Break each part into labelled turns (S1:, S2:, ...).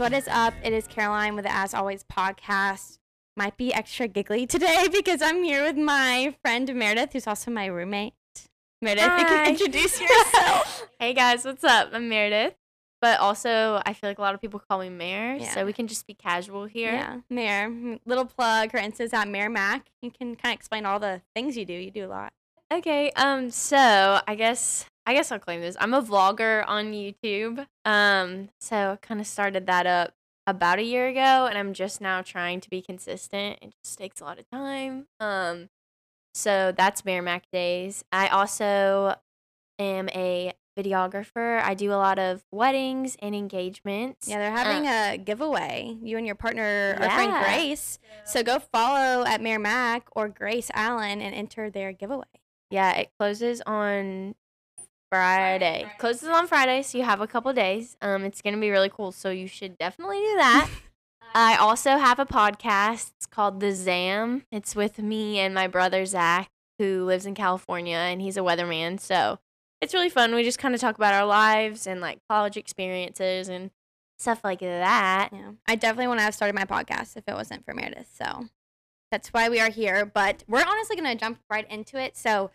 S1: what is up? It is Caroline with the As Always podcast. Might be extra giggly today because I'm here with my friend Meredith, who's also my roommate. Meredith, you can introduce yourself.
S2: Hey guys, what's up? I'm Meredith. But also, I feel like a lot of people call me Mayor,
S1: Yeah.
S2: so we can just be casual here.
S1: yeah. Mm, Little plug. Her Insta's at Mayor Mac. You can kind of explain all the things you do. You do a lot.
S2: Okay. Um. So I guess I guess I'll claim this. I'm a vlogger on YouTube. Um. So kind of started that up about a year ago, and I'm just now trying to be consistent. It just takes a lot of time. Um. So that's Merrimack Days. I also am a videographer. I do a lot of weddings and engagements.
S1: Yeah, they're having
S2: Uh,
S1: a giveaway. You and your partner, our friend
S2: Yeah.
S1: Grace. So go follow at Mare Mac or Grace Allen and enter their giveaway.
S2: Yeah, it closes on Friday. Closes on Friday, so you have a couple days. Um, it's gonna be really cool, so you should definitely do that. I also have a podcast. It's called The Zam. It's with me and my brother Zach, who lives in California, and he's a weatherman. So it's really fun. We just kind of talk about our lives and like college experiences and stuff like that.
S1: Yeah, I definitely wouldn't have started my podcast if it wasn't for Meredith. So that's why we are here. But we're honestly going to jump right into it. So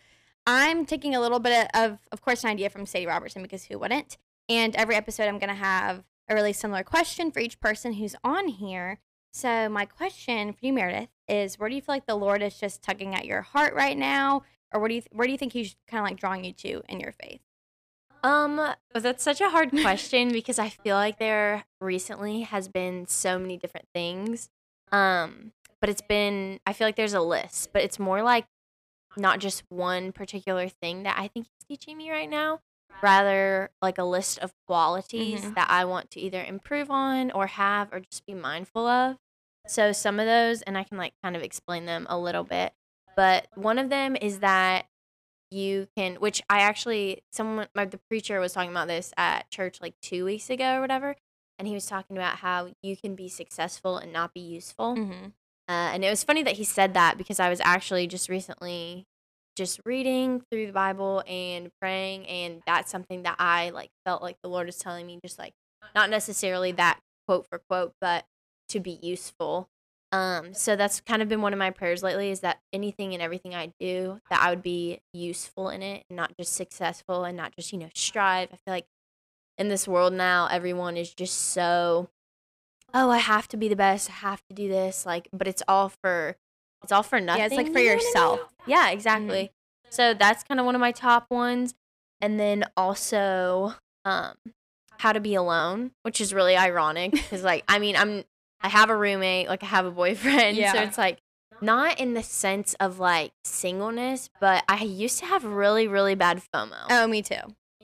S1: I'm taking a little bit of, of course, an idea from Sadie Robertson because who wouldn't? And every episode, I'm going to have a really similar question for each person who's on here. So my question for you, Meredith, is where do you feel like the Lord is just tugging at your heart right now, or where do you where do you think He's kind of like drawing you to in your faith?
S2: Um, that's such a hard question because I feel like there recently has been so many different things. Um, but it's been I feel like there's a list, but it's more like not just one particular thing that I think he's teaching me right now, rather like a list of qualities
S1: Mhm.
S2: that I want to either improve on or have or just be mindful of. So some of those and I can like kind of explain them a little bit. But one of them is that you can which i actually someone my, the preacher was talking about this at church like two weeks ago or whatever and he was talking about how you can be successful and not be useful
S1: Mm-hmm.
S2: Uh, and it was funny that he said that because i was actually just recently just reading through the bible and praying and that's something that i like felt like the lord is telling me just like not necessarily that quote for quote but to be useful um, so that's kind of been one of my prayers lately is that anything and everything I do, that I would be useful in it and not just successful and not just, you know, strive. I feel like in this world now, everyone is just so, oh, I have to be the best. I have to do this. Like, but it's all for, it's all for nothing.
S1: Yeah, it's like for
S2: you know what I
S1: yourself.
S2: Yeah, exactly. So that's kind of one of my top ones. And then also, um, how to be alone, which is really ironic because, like, I mean, I'm I have a roommate, like I have a boyfriend.
S1: yeah.
S2: So it's like not in the sense of like singleness, but I used to have really, really bad FOMO.
S1: Oh, me too.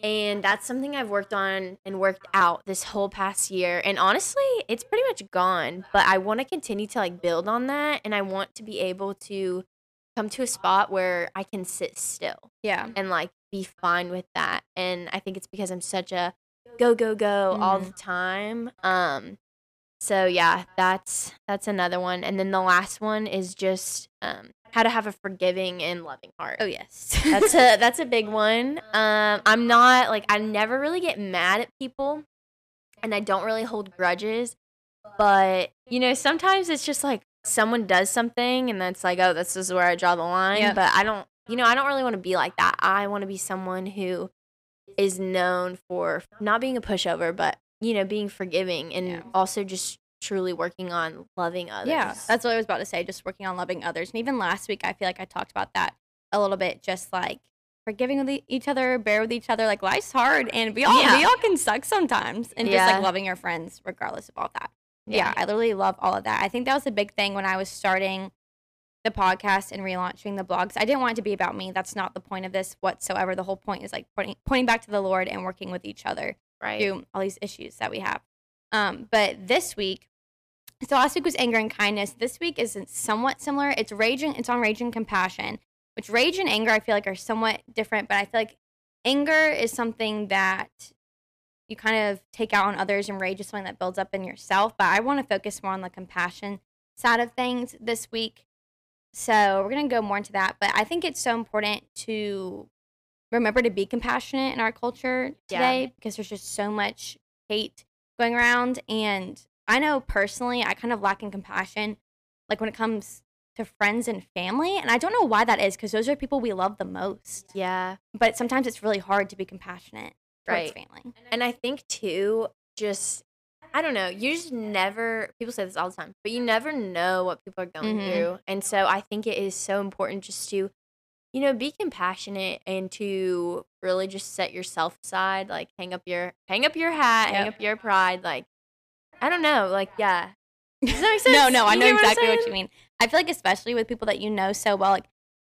S2: And that's something I've worked on and worked out this whole past year. And honestly, it's pretty much gone. But I want to continue to like build on that. And I want to be able to come to a spot where I can sit still
S1: Yeah.
S2: and like be fine with that. And I think it's because I'm such a go go go all
S1: Mhm.
S2: the time. Um so yeah, that's that's another one. And then the last one is just um how to have a forgiving and loving heart.
S1: Oh yes.
S2: That's a that's a big one. Um I'm not like I never really get mad at people and I don't really hold grudges. But you know, sometimes it's just like someone does something and that's like, oh, this is where I draw the line.
S1: Yep.
S2: But I don't you know, I don't really want to be like that. I want to be someone who is known for not being a pushover, but you know, being forgiving and
S1: Yeah.
S2: also just truly working on loving others.
S1: Yeah, that's what I was about to say. Just working on loving others, and even last week, I feel like I talked about that a little bit. Just like forgiving with each other, bear with each other. Like life's hard, and we all we all can suck sometimes, and just like loving your friends regardless of all that. Yeah. I literally love all of that. I think that was a big thing when I was starting the podcast and relaunching the blogs. I didn't want it to be about me. That's not the point of this whatsoever. The whole point is like pointing pointing back to the Lord and working with each other
S2: right.
S1: through all these issues that we have. Um, but this week, so last week was anger and kindness. This week is somewhat similar. It's rage and it's on rage and compassion, which rage and anger I feel like are somewhat different. But I feel like anger is something that you kind of take out on others, and rage is something that builds up in yourself. But I want to focus more on the compassion side of things this week. So we're gonna go more into that. But I think it's so important to remember to be compassionate in our culture
S2: Yeah.
S1: today because there's just so much hate going around and I know personally, I kind of lack in compassion, like when it comes to friends and family. And I don't know why that is because those are people we love the most.
S2: Yeah.
S1: But sometimes it's really hard to be compassionate towards
S2: Right.
S1: family.
S2: And I think too, just I don't know, you just never people say this all the time, but you never know what people are going
S1: Mhm.
S2: through. And so I think it is so important just to, you know, be compassionate and to really just set yourself aside, like hang up your hang up your hat, hang up your pride, like I don't know, like yeah. Does that make
S1: no,
S2: sense?
S1: no, no, I
S2: You
S1: know
S2: what
S1: exactly what you mean. I feel like especially with people that you know so well, like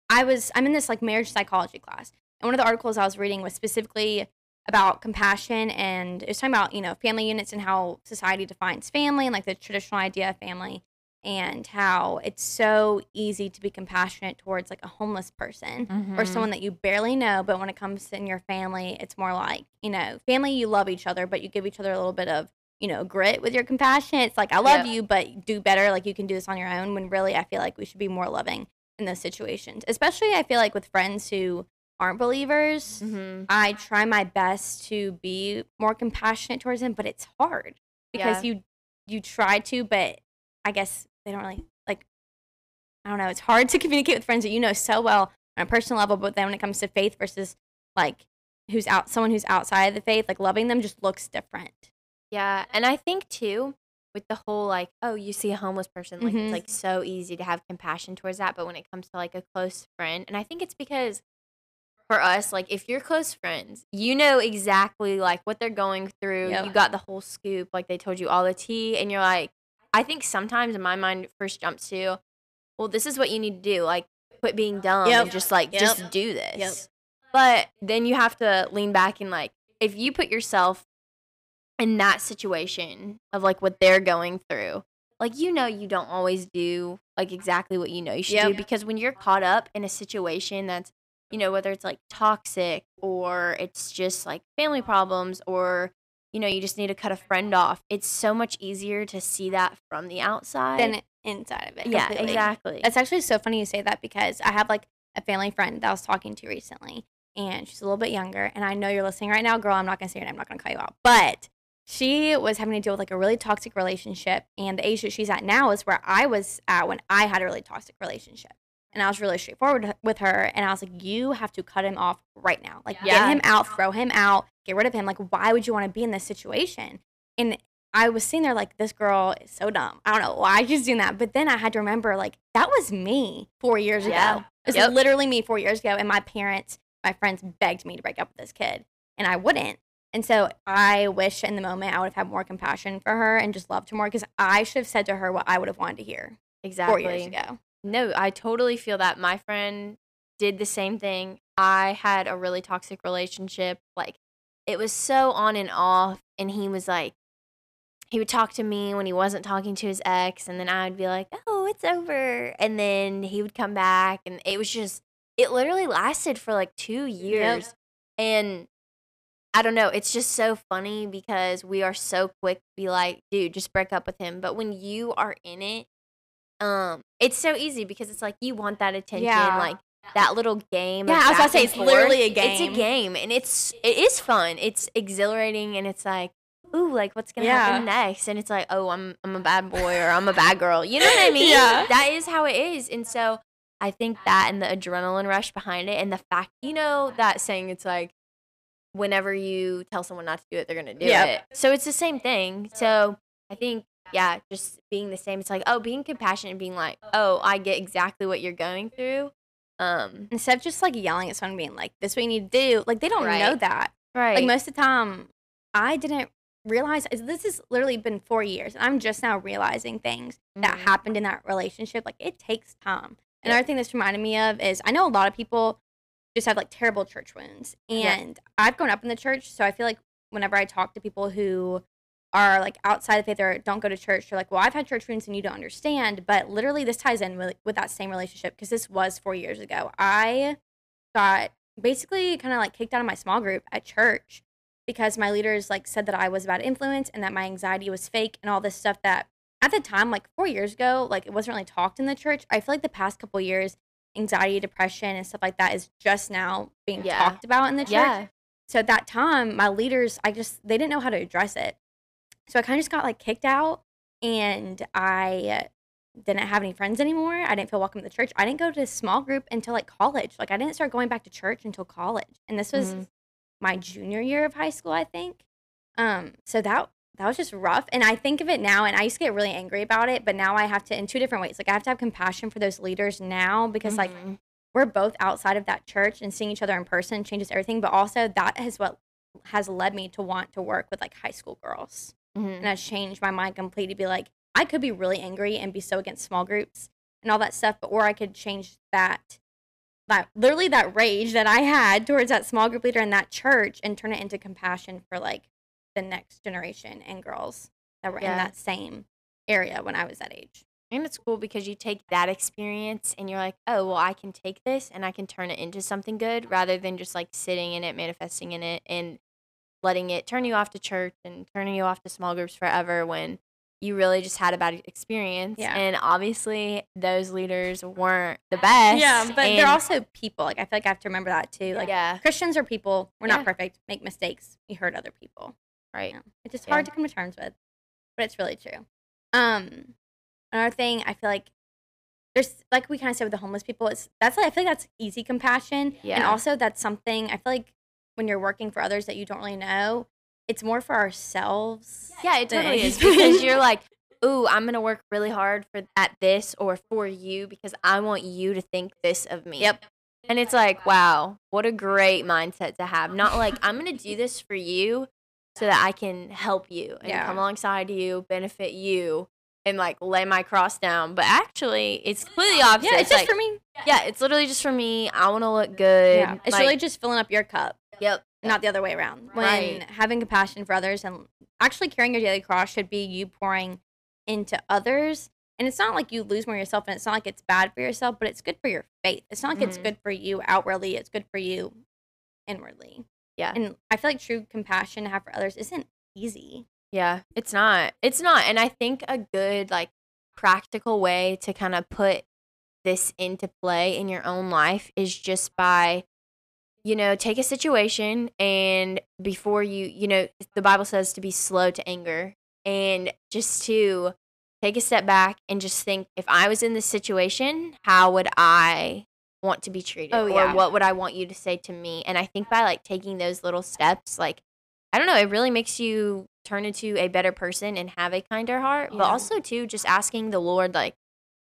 S1: I was I'm in this like marriage psychology class. And one of the articles I was reading was specifically about compassion and it was talking about, you know, family units and how society defines family and like the traditional idea of family and how it's so easy to be compassionate towards like a homeless person or
S2: Mhm.
S1: someone that you barely know, but when it comes to in your family, it's more like, you know, family you love each other, but you give each other a little bit of, you know, grit with your compassion. It's like I love you, but do better, like you can do this on your own when really I feel like we should be more loving in those situations. Especially I feel like with friends who aren't believers,
S2: Mhm.
S1: I try my best to be more compassionate towards them, but it's hard because
S2: Yeah.
S1: you you try to, but I guess they don't really like I don't know, it's hard to communicate with friends that you know so well on a personal level, but then when it comes to faith versus like who's out someone who's outside of the faith, like loving them just looks different.
S2: Yeah, and I think too with the whole like, oh, you see a homeless person, like
S1: Mhm.
S2: it's like so easy to have compassion towards that, but when it comes to like a close friend, and I think it's because for us, like if you're close friends, you know exactly like what they're going through.
S1: Yep.
S2: You got the whole scoop, like they told you all the tea, and you're like, I think sometimes in my mind it first jumps to, well, this is what you need to do, like quit being dumb
S1: Yep.
S2: and just like
S1: Yep.
S2: just do this. But then you have to lean back and like if you put yourself in that situation of like what they're going through, like you know you don't always do like exactly what you know you should do because when you're caught up in a situation that's you know whether it's like toxic or it's just like family problems or you know you just need to cut a friend off, it's so much easier to see that from the outside.
S1: than inside of it.
S2: yeah,
S1: completely.
S2: exactly.
S1: It's actually so funny you say that because I have like a family friend that I was talking to recently, and she's a little bit younger. And I know you're listening right now, girl. I'm not gonna say your name. I'm not gonna call you out, but she was having to deal with like a really toxic relationship, and the age that she's at now is where I was at when I had a really toxic relationship. And I was really straightforward with her, and I was like, "You have to cut him off right now. Like,
S2: Yeah.
S1: get him out, throw him out, get rid of him. Like, why would you want to be in this situation?" And I was sitting there like, this girl is so dumb. I don't know why she's doing that. But then I had to remember, like, that was me four years
S2: Yeah.
S1: ago. It was
S2: Yep.
S1: literally me four years ago. And my parents, my friends begged me to break up with this kid. And I wouldn't. And so I wish in the moment I would have had more compassion for her and just loved her more because I should have said to her what I would have wanted to hear
S2: exactly.
S1: four years ago.
S2: No, I totally feel that. My friend did the same thing. I had a really toxic relationship. Like, it was so on and off. And he was like, he would talk to me when he wasn't talking to his ex. And then I would be like, oh, it's over. And then he would come back. And it was just, it literally lasted for like two years. And I don't know. It's just so funny because we are so quick to be like, dude, just break up with him. But when you are in it, um, it's so easy because it's like you want that attention,
S1: Yeah.
S2: like that little game.
S1: Yeah, I was to say, it's literally a
S2: game. It's a game, and it's it is fun. It's exhilarating, and it's like, ooh, like what's gonna
S1: Yeah.
S2: happen next? And it's like, oh, I'm I'm a bad boy or I'm a bad girl. You know what I mean?
S1: Yeah.
S2: That is how it is, and so I think that and the adrenaline rush behind it, and the fact, you know, that saying, it's like whenever you tell someone not to do it, they're gonna do
S1: Yep.
S2: it. So it's the same thing. So I think, yeah, just being the same. It's like, oh, being compassionate and being like, oh, I get exactly what you're going through. Um,
S1: Instead of just like yelling at someone being like, this is what you need to do. Like, they don't know that.
S2: right.
S1: Like most of the time, I didn't realize this has literally been four years, and I'm just now realizing things that
S2: Mhm.
S1: happened in that relationship. Like it takes time. Another thing this reminded me of is I know a lot of people just have like terrible church wounds,
S2: Yeah.
S1: and I've grown up in the church, so I feel like whenever I talk to people who are like outside the faith or don't go to church, they're like, "Well, I've had church wounds and you don't understand." But literally, this ties in with, with that same relationship because this was four years ago. I got basically kind of like kicked out of my small group at church because my leaders like said that I was about influence and that my anxiety was fake and all this stuff that at the time like 4 years ago like it wasn't really talked in the church. I feel like the past couple years anxiety, depression and stuff like that is just now being
S2: Yeah.
S1: talked about in the church.
S2: yeah.
S1: So at that time, my leaders, I just they didn't know how to address it. So I kind of just got like kicked out. and I didn't have any friends anymore. I didn't feel welcome to the church. I didn't go to a small group until like college. Like I didn't start going back to church until college. And this was
S2: Mhm.
S1: my junior year of high school, I think. Um, so that that was just rough. And I think of it now and I used to get really angry about it, but now I have to in two different ways. Like I have to have compassion for those leaders now because like
S2: Mhm.
S1: we're both outside of that church and seeing each other in person changes everything. But also that is what has led me to want to work with like high school girls
S2: Mhm.
S1: and has changed my mind completely to be like I could be really angry and be so against small groups and all that stuff, but or I could change that that literally that rage that I had towards that small group leader in that church and turn it into compassion for like the next generation and girls that were in that same area when I was that age.
S2: And it's cool because you take that experience and you're like, oh, well, I can take this and I can turn it into something good rather than just like sitting in it, manifesting in it, and letting it turn you off to church and turning you off to small groups forever when you really just had a bad experience.
S1: Yeah.
S2: And obviously, those leaders weren't the best.
S1: Yeah, but they're also people. Like I feel like I have to remember that too. Like
S2: yeah,
S1: Christians are people. We're
S2: Yeah.
S1: not perfect. Make mistakes. We hurt other people.
S2: Right.
S1: Yeah. It's just
S2: Yeah.
S1: hard to come to terms with, but it's really true. Um, another thing I feel like there's like we kind of said with the homeless people, it's that's like I feel like that's easy compassion, and also that's something I feel like when you're working for others that you don't really know, it's more for ourselves.
S2: Yeah, it totally is because you're like, ooh, I'm gonna work really hard for at this or for you because I want you to think this of me.
S1: Yep.
S2: And it's like, wow, what a great mindset to have. Not like I'm gonna do this for you so that I can help you and
S1: Yeah.
S2: come alongside you, benefit you, and like lay my cross down. But actually, it's completely opposite.
S1: yeah, it's just
S2: like,
S1: for me.
S2: yeah, it's literally just for me. I want to look good.
S1: Yeah, it's
S2: like,
S1: really just filling up your cup.
S2: yep.
S1: not the other way around. When having compassion for others and actually carrying your daily cross should be you pouring into others. And it's not like you lose more yourself, and it's not like it's bad for yourself, but it's good for your faith. It's not like it's
S2: Mhm.
S1: good for you outwardly; it's good for you inwardly.
S2: Yeah.
S1: And I feel like true compassion to have for others isn't easy.
S2: Yeah, it's not. It's not. And I think a good, like, practical way to kind of put this into play in your own life is just by, you know, take a situation and before you, you know, the Bible says to be slow to anger and just to take a step back and just think if I was in this situation, how would I want to be treated?
S1: Oh,
S2: or
S1: yeah.
S2: what would I want you to say to me? And I think by like taking those little steps, like, I don't know, it really makes you turn into a better person and have a kinder heart. But also, too, just asking the Lord, like,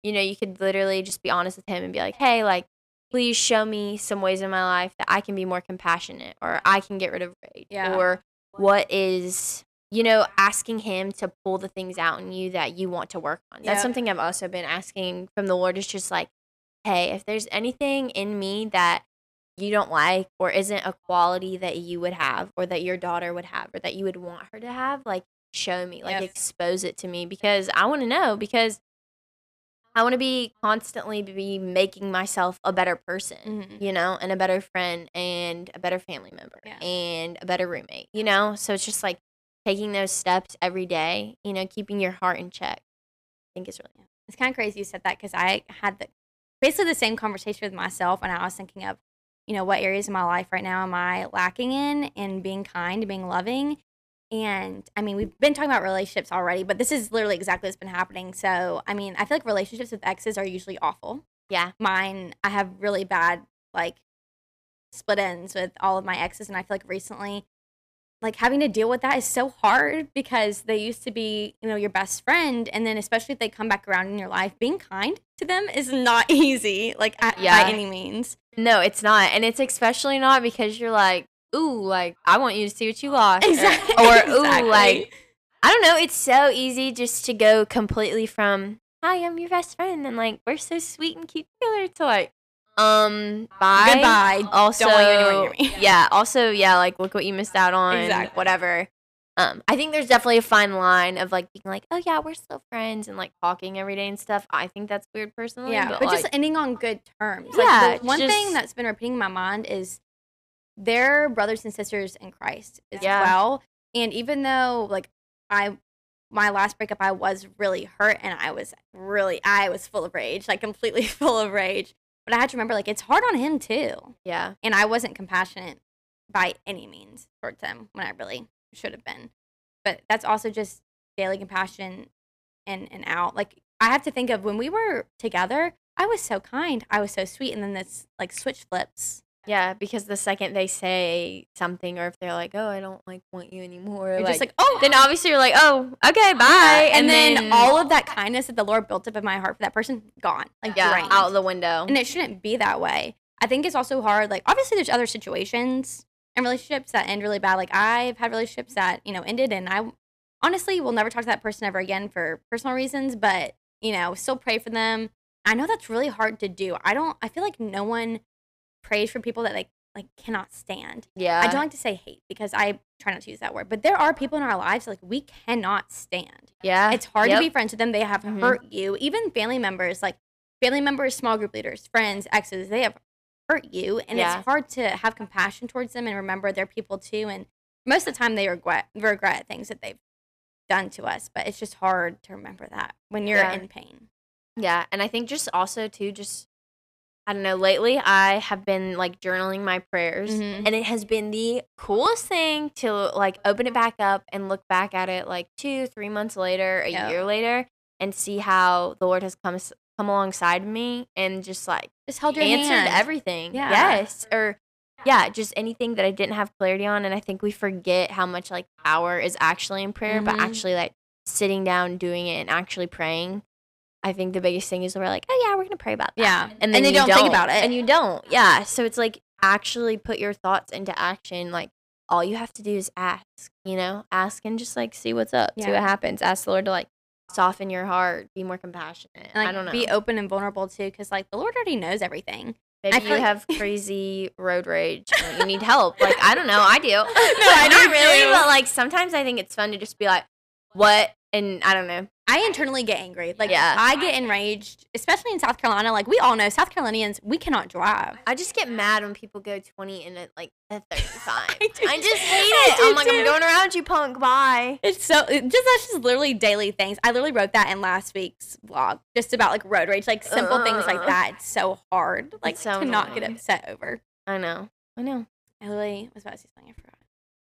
S2: you know, you could literally just be honest with Him and be like, hey, like, please show me some ways in my life that I can be more compassionate or I can get rid of rage.
S1: Yeah.
S2: Or what is, you know, asking Him to pull the things out in you that you want to work on. That's something I've also been asking from the Lord, is just like, hey, if there's anything in me that you don't like or isn't a quality that you would have or that your daughter would have or that you would want her to have, like show me, like
S1: Yep.
S2: expose it to me because I want to know because I want to be constantly be making myself a better person,
S1: Mhm.
S2: you know, and a better friend and a better family member
S1: Yeah.
S2: and a better roommate, you know? So it's just like taking those steps every day, you know, keeping your heart in check. I think is really
S1: It's kind of crazy you said that because I had the basically the same conversation with myself, and I was thinking of, you know, what areas of my life right now am I lacking in, in being kind, being loving, and I mean we've been talking about relationships already, but this is literally exactly what's been happening. So I mean, I feel like relationships with exes are usually awful.
S2: Yeah.
S1: Mine, I have really bad like split ends with all of my exes, and I feel like recently like having to deal with that is so hard because they used to be, you know, your best friend, and then especially if they come back around in your life, being kind to them is not easy, like at,
S2: Yeah.
S1: by any means.
S2: No, it's not. And it's especially not because you're like, ooh, like, I want you to see what you lost.
S1: Exactly.
S2: Or, ooh,
S1: Exactly.
S2: like, I don't know. It's so easy just to go completely from, hi, I'm your best friend. And like, we're so sweet and cute together to like, um, bye.
S1: Goodbye.
S2: Also,
S1: Don't want you me.
S2: yeah. Also, yeah, like, look what you missed out on.
S1: Exactly.
S2: Whatever. Um, I think there's definitely a fine line of like being like, oh yeah, we're still friends and like talking every day and stuff. I think that's weird personally.
S1: Yeah,
S2: but,
S1: but,
S2: like,
S1: just ending on good terms.
S2: Yeah,
S1: like, the one
S2: just-
S1: thing that's been repeating in my mind is they're brothers and sisters in Christ as
S2: Yeah.
S1: well. And even though like I my last breakup I was really hurt and I was really I was full of rage, like completely full of rage. But I had to remember like it's hard on him too.
S2: yeah.
S1: And I wasn't compassionate by any means towards him when I really should have been. But that's also just daily compassion in and out. Like I have to think of when we were together, I was so kind, I was so sweet, and then this like switch flips.
S2: Yeah, because the second they say something, or if they're like, "Oh, I don't like want you anymore,"
S1: You're
S2: like,
S1: just like, oh,
S2: then um, obviously you're like, "Oh, okay, oh, bye,"
S1: and, then, all of that kindness that the Lord built up in my heart for that person gone, like
S2: yeah,
S1: drained.
S2: out the window.
S1: and it shouldn't be that way. I think it's also hard. Like obviously, there's other situations and relationships that end really bad. Like I've had relationships that you know ended, and I honestly will never talk to that person ever again for personal reasons. But you know, still pray for them. I know that's really hard to do. I don't. I feel like no one prays for people that like like cannot stand.
S2: yeah,
S1: I don't like to say hate because I try not to use that word. But there are people in our lives like we cannot stand.
S2: yeah,
S1: It's hard
S2: Yep.
S1: to be friends with them. They have
S2: Mhm.
S1: hurt you. Even family members, like family members, small group leaders, friends, exes, they have hurt you. And
S2: Yeah.
S1: it's hard to have compassion towards them and remember they're people too. And most of the time they regret regret things that they've done to us. But it's just hard to remember that when you're
S2: Yeah.
S1: in pain.
S2: Yeah, and I think just also too, just I don't know. Lately, I have been like journaling my prayers,
S1: Mhm.
S2: and it has been the coolest thing to like open it back up and look back at it like two, three months later, a
S1: Yep.
S2: year later, and see how the Lord has come come alongside me and just like
S1: Just held your
S2: answered
S1: hand.
S2: everything.
S1: Yeah.
S2: Yes, or yeah, just anything that I didn't have clarity on, and I think we forget how much like power is actually in prayer, but
S1: Mhm.
S2: actually like sitting down, doing it, and actually praying. I think the biggest thing is we're like, oh yeah, we're gonna pray about that.
S1: Yeah.
S2: and
S1: And
S2: then
S1: they
S2: you
S1: don't think about it.
S2: and you don't. Yeah, so it's like actually put your thoughts into action. Like all you have to do is ask. You know, ask and just like see what's up, see what happens. Ask the Lord to like soften your heart, be more compassionate.
S1: And, like,
S2: I don't know.
S1: Be open and vulnerable too, because like the Lord already knows everything.
S2: Maybe
S1: I
S2: you
S1: like-
S2: have crazy road rage and you need help. Like I don't know, I do. no,
S1: I do
S2: really, but like sometimes I think it's fun to just be like, "What?" and I don't know.
S1: I internally get angry. Like
S2: Yeah.
S1: I get enraged, especially in South Carolina. Like we all know, South Carolinians, we cannot drive.
S2: I just get mad when people go twenty and it like a thirty-five.
S1: I
S2: I just hate it. I'm like, I'm going around you, punk. Bye.
S1: It's so it just that's just literally daily things. I literally wrote that in last week's vlog, just about like road rage, like simple things like that. It's so hard, like
S2: so
S1: to not get upset over.
S2: I know. I know.
S1: I literally was about to say something. I forgot.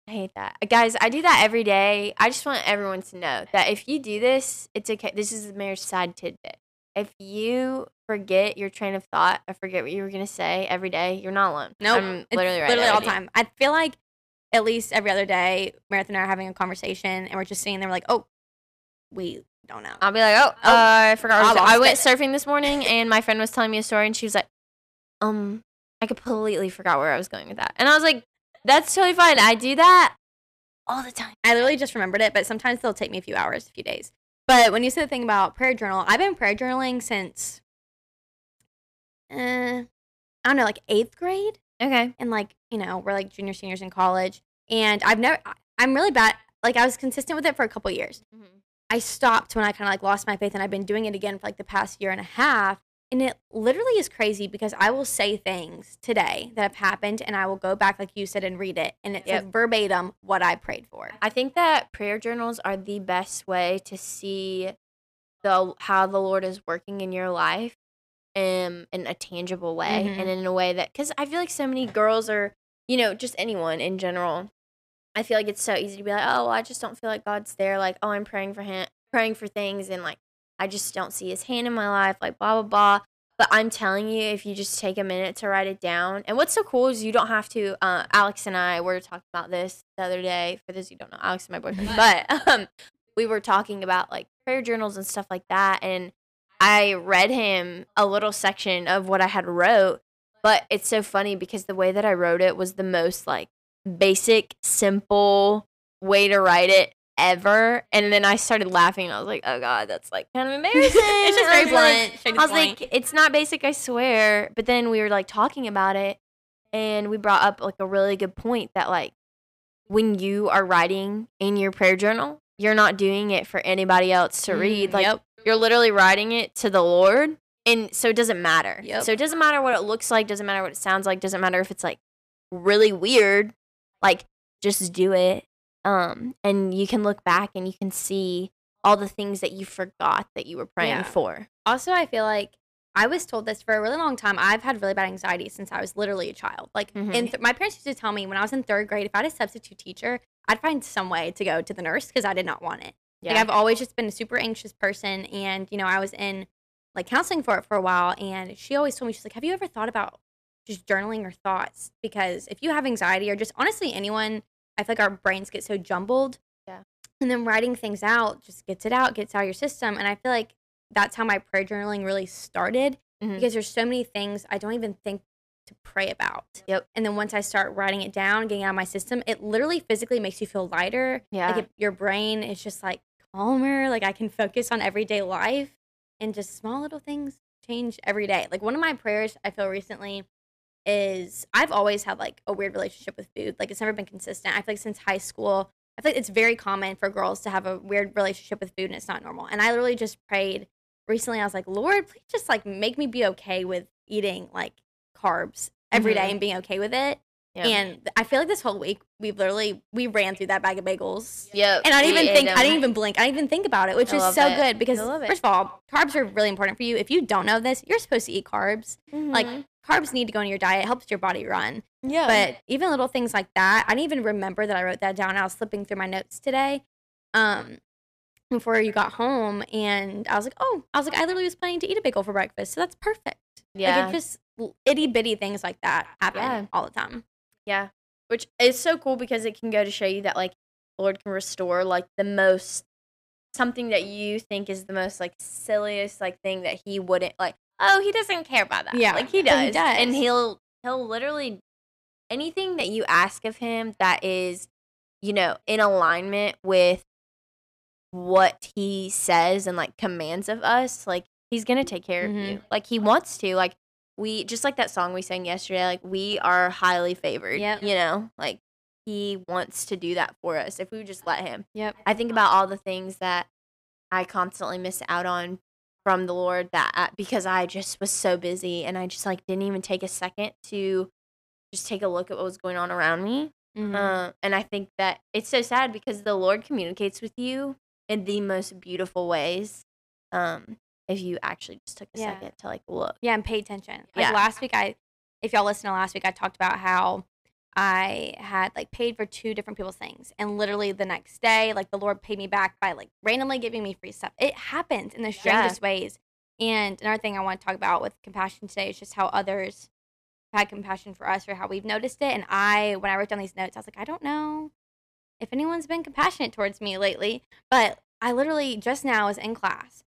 S2: I hate that. Guys, I do that every day. I just want everyone to know that if you do this, it's okay. This is the mayor's side tidbit. If you forget your train of thought, I forget what you were gonna say every day, you're not alone.
S1: Nope,
S2: I'm literally right.
S1: literally all the time. I feel like at least every other day, Meredith and I are having a conversation, and we're just sitting there, like, oh, we don't know.
S2: I'll be like, oh,
S1: Oh,
S2: uh, I forgot.
S1: I
S2: I, went
S1: lost
S2: surfing this morning, and my friend was telling me a story, and she was like, um, I completely forgot where I was going with that, and I was like, that's totally fine. I do that all the time.
S1: I literally just remembered it, but sometimes they'll take me a few hours, a few days. But when you said the thing about prayer journal, I've been prayer journaling since, uh, I don't know, like eighth grade.
S2: Okay.
S1: And like, you know, we're like junior, seniors in college. And I've never, I'm really bad. Like, I was consistent with it for a couple years. I stopped when I kind of like lost my faith and I've been doing it again for like the past year and a half. And it literally is crazy because I will say things today that have happened and I will go back, like you said, and read it. And it's
S2: Yep.
S1: like verbatim what I prayed for.
S2: I think that prayer journals are the best way to see the how the Lord is working in your life um, in a tangible way
S1: Mhm.
S2: and in a way that because I feel like so many girls are you know just anyone in general. I feel like it's so easy to be like, oh, well, I just don't feel like God's there. Like, oh, I'm praying for him, praying for things, and like I just don't see His hand in my life. Like, blah blah blah. But I'm telling you, if you just take a minute to write it down, and what's so cool is you don't have to. Uh, Alex and I were talking about this the other day. For those who don't know, Alex is my boyfriend, but um, we were talking about like prayer journals and stuff like that, and I read him a little section of what I had wrote. But it's so funny because the way that I wrote it was the most like basic, simple way to write it ever. And then I started laughing and I was like, oh God, that's like kind of embarrassing.
S1: it's just very
S2: was like-
S1: blunt.
S2: I was
S1: point.
S2: like, it's not basic, I swear. But then we were like talking about it and we brought up like a really good point that like when you are writing in your prayer journal, you're not doing it for anybody else to read.
S1: Mm,
S2: Like
S1: yep.
S2: you're literally writing it to the Lord. And so it doesn't matter.
S1: Yep.
S2: So it doesn't matter what it looks like, doesn't matter what it sounds like, doesn't matter if it's like really weird. Like just do it. Um and you can look back and you can see all the things that you forgot that you were praying
S1: Yeah.
S2: for.
S1: Also, I feel like I was told this for a really long time. I've had really bad anxiety since I was literally a child. Like,
S2: Mhm.
S1: in th- my parents used to tell me when I was in third grade, if I had a substitute teacher, I'd find some way to go to the nurse because I did not want it. Like I've always just been a super anxious person, and you know I was in like counseling for it for a while, and she always told me she's like, "Have you ever thought about just journaling your thoughts? Because if you have anxiety or just honestly anyone, I feel like our brains get so jumbled.
S2: Yeah.
S1: And then writing things out just gets it out, gets out of your system, and I feel like that's how my prayer journaling really started
S2: Mhm.
S1: because there's so many things I don't even think to pray about.
S2: Yep.
S1: And then once I start writing it down, getting out of my system, it literally physically makes you feel lighter.
S2: Yeah.
S1: Like your brain is just like calmer. Like I can focus on everyday life and just small little things change every day. Like one of my prayers I feel recently is I've always had like a weird relationship with food. Like it's never been consistent. I feel like since high school, I feel like it's very common for girls to have a weird relationship with food and it's not normal. And I literally just prayed recently. I was like, Lord, please just like make me be okay with eating like carbs every day
S2: Mhm.
S1: and being okay with it.
S2: Yeah.
S1: And I feel like this whole week we've literally we ran through that bag of bagels.
S2: Yep.
S1: And I didn't even think I didn't even blink. I didn't even think about it, which
S2: I
S1: is so
S2: it.
S1: good because
S2: I love it.
S1: first of all, carbs are really important for you. If you don't know this, you're supposed to eat carbs. Like
S2: Mhm.
S1: carbs need to go in your diet. It helps your body run.
S2: yeah.
S1: But even little things like that, I didn't even remember that I wrote that down. I was flipping through my notes today. Um before you got home and I was like, "Oh, I was like I literally was planning to eat a bagel for breakfast." So that's perfect.
S2: yeah.
S1: Like it just itty bitty things like that happen
S2: Yeah.
S1: all the time.
S2: Yeah. Which is so cool because it can go to show you that like the Lord can restore like the most something that you think is the most like silliest like thing that he wouldn't like oh he doesn't care about that.
S1: Yeah,
S2: Like he does.
S1: he does.
S2: And he'll he'll literally anything that you ask of him that is, you know, in alignment with what he says and like commands of us, like he's gonna take care of mm-hmm.
S1: you.
S2: Like he wants to. Like we just like that song we sang yesterday, like we are highly favored.
S1: Yep.
S2: You know, like he wants to do that for us if we would just let him.
S1: Yep.
S2: I think about all the things that I constantly miss out on from the Lord that I, because I just was so busy and I just like didn't even take a second to just take a look at what was going on around me.
S1: Mhm.
S2: Uh, and I think that it's so sad because the Lord communicates with you in the most beautiful ways. Um, if you actually just took a
S1: Yeah.
S2: second to like look.
S1: Yeah, and pay attention. Like
S2: Yeah.
S1: last week, I, if y'all listened to last week, I talked about how I had like paid for two different people's things, and literally the next day, like the Lord paid me back by like randomly giving me free stuff. It happens in the strangest ways. And another thing I want to talk about with compassion today is just how others have had compassion for us or how we've noticed it. And I, when I wrote down these notes, I was like, I don't know if anyone's been compassionate towards me lately, but I literally just now was in class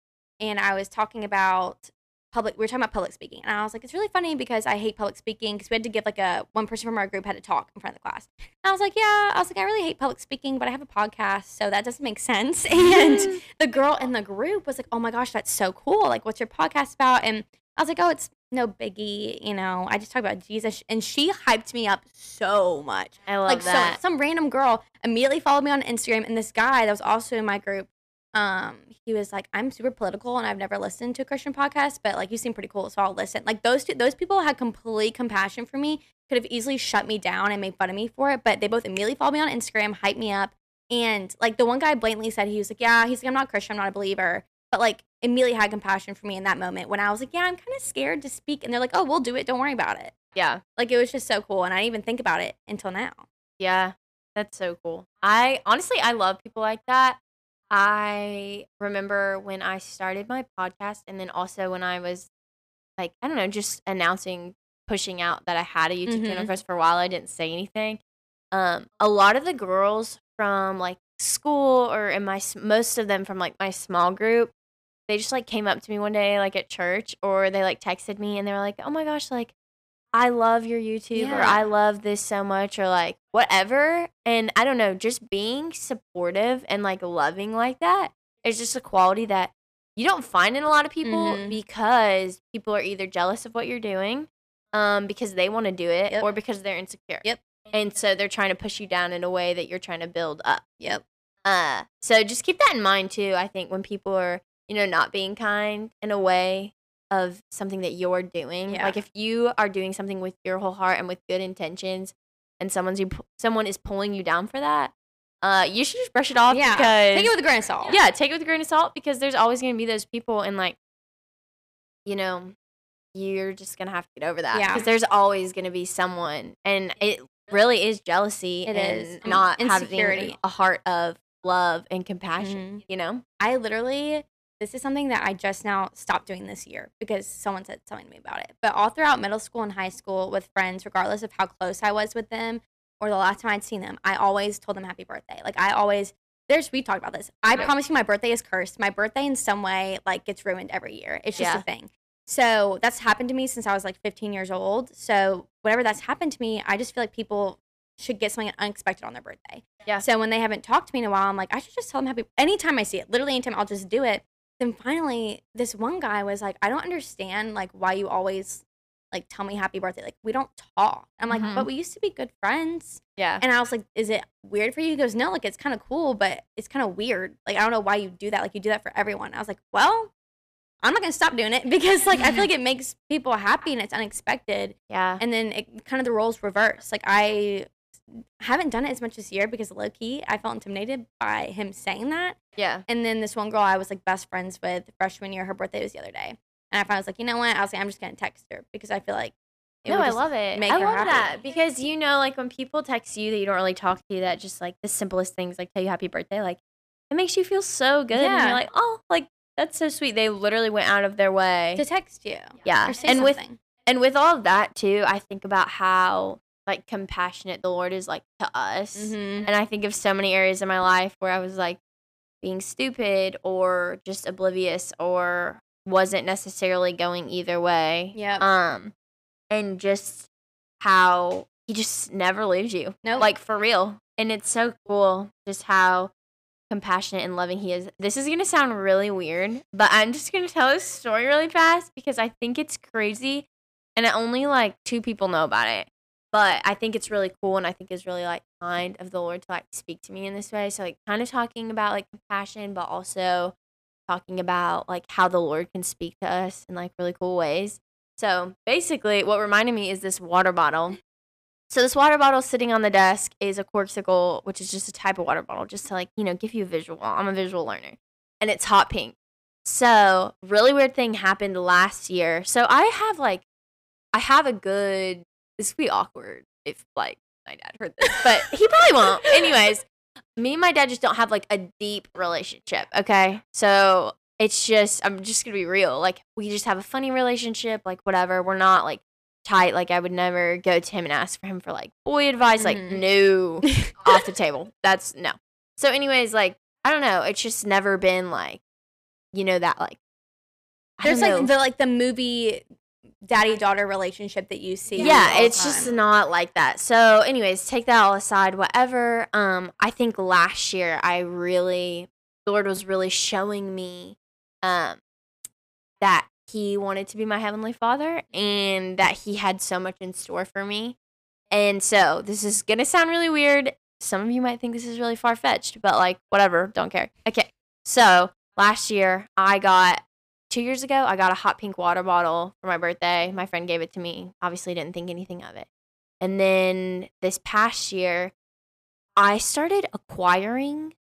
S1: and I was talking about public. We were talking about public speaking, and I was like, it's really funny because I hate public speaking because we had to give like a one person from our group had to talk in front of the class. And I was like, yeah, I was like, I really hate public speaking, but I have a podcast, so that doesn't make sense. And the girl in the group was like, oh my gosh, that's so cool. Like, what's your podcast about? And I was like, oh, it's no biggie, you know. I just talk about Jesus, and she hyped me up so much
S2: I love
S1: like so
S2: that.
S1: some random girl immediately followed me on Instagram and this guy that was also in my group um he was like I'm super political and I've never listened to a Christian podcast but like you seem pretty cool so I'll listen like those two those people had complete compassion for me could have easily shut me down and made fun of me for it but they both immediately followed me on Instagram hyped me up and like the one guy blatantly said he was like yeah he's like I'm not Christian I'm not a believer but like immediately had compassion for me in that moment when I was like yeah I'm kind of scared to speak and they're like oh we'll do it don't worry about it
S2: yeah.
S1: like it was just so cool and I didn't even think about it until now
S2: Yeah, that's so cool. I honestly, I love people like that. I remember when I started my podcast, and then also when I was like, I don't know, just announcing, pushing out that I had a YouTube channel
S1: Mhm.
S2: because for a while I didn't say anything. Um, a lot of the girls from like school, or in my most of them from like my small group, they just like came up to me one day, like at church, or they like texted me, and they were like, "Oh my gosh, like." I love your YouTube or I love this so much or like whatever. And I don't know, just being supportive and like loving like that is just a quality that you don't find in a lot of people
S1: Mhm.
S2: because people are either jealous of what you're doing, um, because they want to do it,
S1: Yep.
S2: or because they're insecure.
S1: Yep.
S2: And so they're trying to push you down in a way that you're trying to build up.
S1: yep
S2: Uh, so just keep that in mind too. I think when people are, you know, not being kind in a way of something that you're doing,
S1: Yeah.
S2: like if you are doing something with your whole heart and with good intentions, and someone's you someone is pulling you down for that, uh, you should just brush it off.
S1: yeah
S2: because
S1: take it with a grain of salt
S2: yeah, take it with a grain of salt because there's always going to be those people, and like, you know, you're just gonna have to get over that.
S1: Yeah.
S2: because there's always going to be someone, and it really is jealousy
S1: It
S2: and
S1: is,
S2: not
S1: insecurity.
S2: having a heart of love and compassion,
S1: Mhm.
S2: you know?
S1: I literally, this is something that I just now stopped doing this year because someone said something to me about it. But all throughout middle school and high school with friends, regardless of how close I was with them or the last time I'd seen them, I always told them happy birthday. Like I always, there's, we talked about this. I promise you my birthday is cursed. My birthday in some way like gets ruined every year. It's just
S2: Yeah.
S1: a thing. So that's happened to me since I was like 15 years old. So whenever that's happened to me, I just feel like people should get something unexpected on their birthday.
S2: Yeah.
S1: So when they haven't talked to me in a while, I'm like, I should just tell them happy. Anytime I see it, literally anytime, I'll just do it. Then finally, this one guy was like, I don't understand like why you always like tell me happy birthday. Like we don't talk. I'm like,
S2: Mhm.
S1: but we used to be good friends.
S2: Yeah.
S1: And I was like, is it weird for you? He goes, no, like it's kind of cool, but it's kind of weird. Like I don't know why you do that. Like you do that for everyone. I was like, well, I'm not gonna stop doing it because like I feel like it makes people happy and it's unexpected.
S2: Yeah.
S1: And then it kind of the roles reverse. Like I haven't done it as much this year because low key I felt intimidated by him saying that.
S2: Yeah.
S1: And then this one girl I was like best friends with freshman year, her birthday was the other day. And I finally was like, you know what? I was like, I'm just gonna text her because I feel like it
S2: no, I love it. I love
S1: happy.
S2: that because you know, like when people text you that you don't really talk to, that just like the simplest things, like tell you happy birthday, like it makes you feel so good. And
S1: Yeah.
S2: you're like, oh, like that's so sweet. They literally went out of their way.
S1: to text you.
S2: yeah. And with and with all of that too, I think about how like compassionate the Lord is like to us.
S1: Mhm.
S2: And I think of so many areas in my life where I was like being stupid or just oblivious or wasn't necessarily going either way.
S1: Yep.
S2: Um and just how he just never leaves you.
S1: Nope.
S2: Like for real. And it's so cool just how compassionate and loving he is. This is going to sound really weird, but I'm just going to tell this story really fast because I think it's crazy and only like two people know about it. But I think it's really cool and I think it's really like kind of the Lord to like speak to me in this way. So like kind of talking about like compassion, but also talking about like how the Lord can speak to us in like really cool ways. So basically, what reminded me is this water bottle. So this water bottle sitting on the desk is a Corkcicle, which is just a type of water bottle, just to like you know give you a visual. I'm a visual learner, and it's hot pink. So really weird thing happened last year. So I have like, I have a good. This would be awkward if like my dad heard this, but he probably won't. Anyways, me and my dad just don't have like a deep relationship. Okay, so it's just I'm just gonna be real. Like we just have a funny relationship. Like whatever. We're not like tight. Like I would never go to him and ask for him for like boy advice. Like
S1: Mhm.
S2: no, off the table. That's no. So anyways, like I don't know. It's just never been like, you know that like. I
S1: There's like the like the movie daddy daughter relationship that you see.
S2: yeah it's just not like that. So anyways take that all aside whatever. Um i think last year i really the lord was really showing me um that he wanted to be my heavenly father and that he had so much in store for me. And so this is gonna sound really weird. Some of you might think this is really far-fetched but like whatever don't care. Okay so last year i got two years ago, I got a hot pink water bottle for my birthday. My friend gave it to me. Obviously, didn't think anything of it. And then this past year, I started acquiring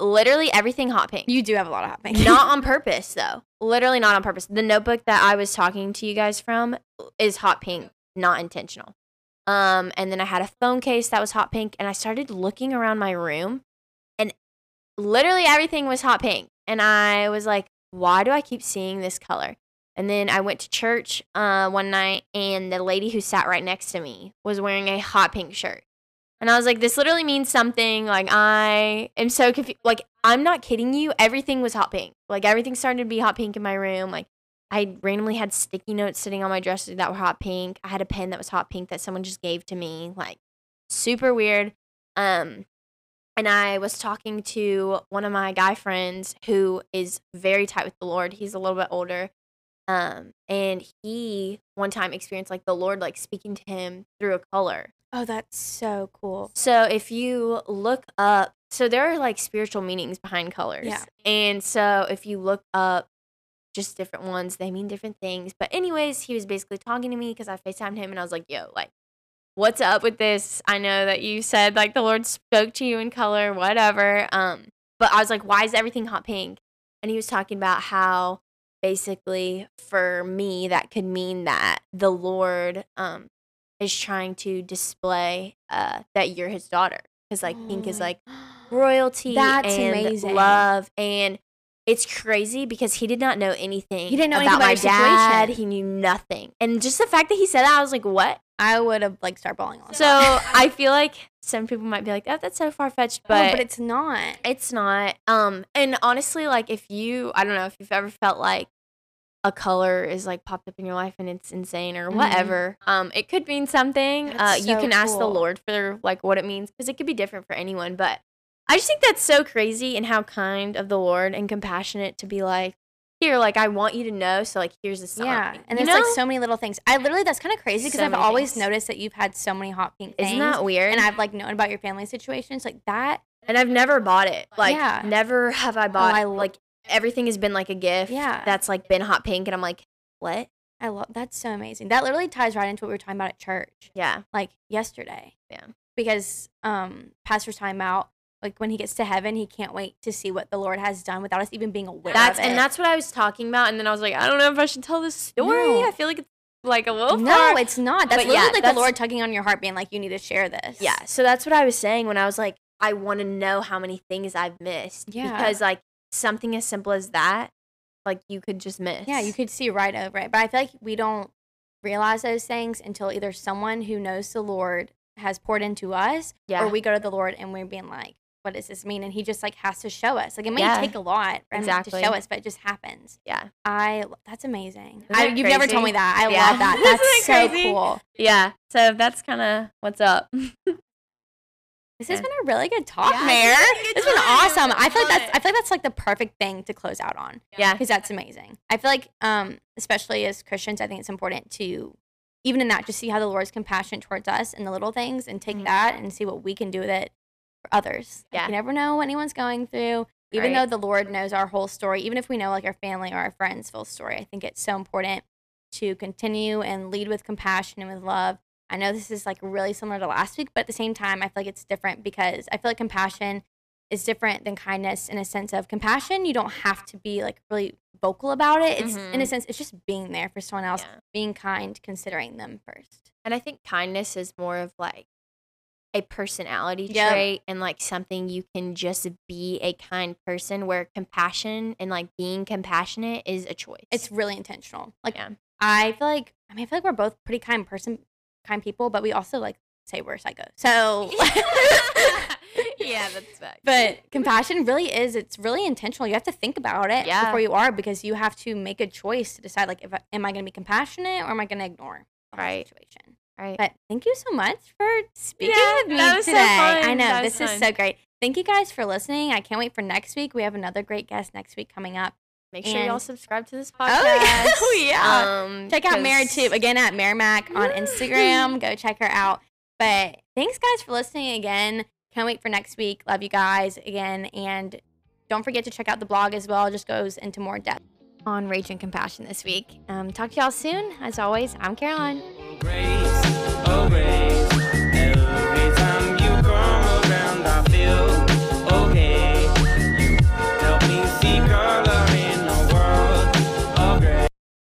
S2: literally everything hot pink.
S1: You do have a lot of hot pink.
S2: not on purpose, though. Literally not on purpose. The notebook that I was talking to you guys from is hot pink, not intentional. Um, and then I had a phone case that was hot pink, and I started looking around my room, and literally everything was hot pink. And I was like, why do I keep seeing this color? And then I went to church uh, one night, and the lady who sat right next to me was wearing a hot pink shirt. And I was like, this literally means something. Like, I am so confused. Like, I'm not kidding you. Everything was hot pink. Like, everything started to be hot pink in my room. Like, I randomly had sticky notes sitting on my dresser that were hot pink. I had a pen that was hot pink that someone just gave to me. Like, super weird. Um, and I was talking to one of my guy friends who is very tight with the Lord. He's a little bit older. Um, and he one time experienced like the Lord like speaking to him through a color.
S1: Oh, that's so cool.
S2: So if you look up, so there are like spiritual meanings behind colors.
S1: Yeah.
S2: And so if you look up just different ones, they mean different things. But anyways, he was basically talking to me because I FaceTimed him and I was like, yo, like, what's up with this? I know that you said like the Lord spoke to you in color, whatever. Um, but I was like, why is everything hot pink? And he was talking about how basically for me that could mean that the Lord um is trying to display uh that you're his daughter because like pink is
S1: Oh.
S2: like royalty
S1: That's
S2: and
S1: amazing.
S2: love and it's crazy because he did not know anything.
S1: He didn't know
S2: about
S1: anything about
S2: my dad. He knew nothing, and just the fact that he said that, I was like, "What?"
S1: I would have like started bawling on.
S2: So I feel like some people might be like, "Oh, that's so far fetched," but,
S1: but, but it's not.
S2: it's not. Um, and honestly, like if you, I don't know if you've ever felt like a color is like popped up in your life and it's insane or
S1: Mhm.
S2: whatever. Um, it could mean something. Uh,
S1: That's
S2: you
S1: so
S2: can ask the. Lord for like what it means because it could be different for anyone. But I just think that's so crazy and how kind of the Lord and compassionate to be like, here, like I want you to know. So like here's a sign.
S1: Yeah, and there's like so many little things. I literally that's kind of crazy because
S2: So
S1: I've always
S2: things.
S1: noticed that you've had so many hot pink things.
S2: Isn't that weird?
S1: And I've like known about your family situations like that.
S2: and I've never bought it. Like
S1: Yeah. Oh,
S2: never have I bought
S1: I lo-
S2: like everything has been like a gift.
S1: Yeah.
S2: That's like been hot pink, and I'm like, what?
S1: I love that's so amazing. That literally ties right into what we were talking about at church,
S2: Yeah.
S1: like yesterday.
S2: Yeah.
S1: Because um, pastor's time out. Like when he gets to heaven, he can't wait to see what the Lord has done without us even being aware
S2: That's
S1: of it.
S2: and that's what I was talking about, and then I was like, I don't know if I should tell this story.
S1: No.
S2: I feel like it's like a little
S1: no,
S2: far.
S1: it's not. That's
S2: But
S1: literally
S2: yeah,
S1: like the Lord tugging on your heart, being like, "You need to share this."
S2: yeah. So that's what I was saying when I was like, I want to know how many things I've missed.
S1: Yeah.
S2: Because like something as simple as that, like you could just miss.
S1: Yeah, you could see right over it. But I feel like we don't realize those things until either someone who knows the Lord has poured into us,
S2: Yeah.
S1: or we go to the Lord and we're being like, "What does this mean?" And He just like has to show us. Like it may
S2: Yeah.
S1: take a lot for him
S2: Exactly.
S1: to show us, but it just happens.
S2: yeah.
S1: I that's amazing.
S2: Isn't
S1: I, you've never told me that. I
S2: Yeah.
S1: love that. That's
S2: that
S1: so
S2: crazy?
S1: cool.
S2: Yeah. So that's kind of what's up.
S1: This has been a really good talk,
S2: Yeah,
S1: Mare.
S2: it's been a good
S1: It's been
S2: time.
S1: awesome. I feel like that's. I feel like that's like the perfect thing to close out on.
S2: yeah.
S1: because that's amazing. I feel like, um, especially as Christians, I think it's important to, even in that, just see how the Lord's compassionate towards us in the little things, and take
S2: Mhm.
S1: that and see what we can do with it for others. Like,
S2: Yeah.
S1: you never know what anyone's going through. Even
S2: Right.
S1: though the Lord knows our whole story, even if we know like our family or our friends' full story, I think it's so important to continue and lead with compassion and with love. I know this is like really similar to last week, but at the same time, I feel like it's different because I feel like compassion is different than kindness in a sense of compassion. You don't have to be like really vocal about it. It's in a
S2: Mhm.
S1: sense, it's just being there for someone else,
S2: Yeah.
S1: being kind, considering them first.
S2: And I think kindness is more of like a personality
S1: Yep.
S2: trait and like something you can just be a kind person where compassion and like being compassionate is a choice.
S1: It's really intentional. Like
S2: Yeah.
S1: I feel like I mean I feel like we're both pretty kind person, kind people, but we also like say we're psycho. So
S2: yeah, that's fact.
S1: But compassion really is it's really intentional. You have to think about it
S2: Yeah.
S1: before you are because you have to make a choice to decide like if am I going to be compassionate or am I going to ignore the
S2: Right.
S1: situation.
S2: Right.
S1: But thank you so much for speaking
S2: Yeah,
S1: with me
S2: that was so
S1: today.
S2: fun.
S1: I know
S2: That
S1: this is
S2: fun.
S1: so great. Thank you guys for listening. I can't wait for next week. We have another great guest next week coming up.
S2: Make sure y'all subscribe to this
S1: Oh,
S2: podcast.
S1: Oh, yeah.
S2: Um,
S1: Check out Mary too. Again at Merrimack on Instagram. Go check her out. But thanks guys for listening again. Can't wait for next week. Love you guys again. And don't forget to check out the blog as well. It just goes into more depth on Rage and Compassion this week. Um, talk to y'all soon. As always, I'm Caroline.
S3: Grace, oh grace.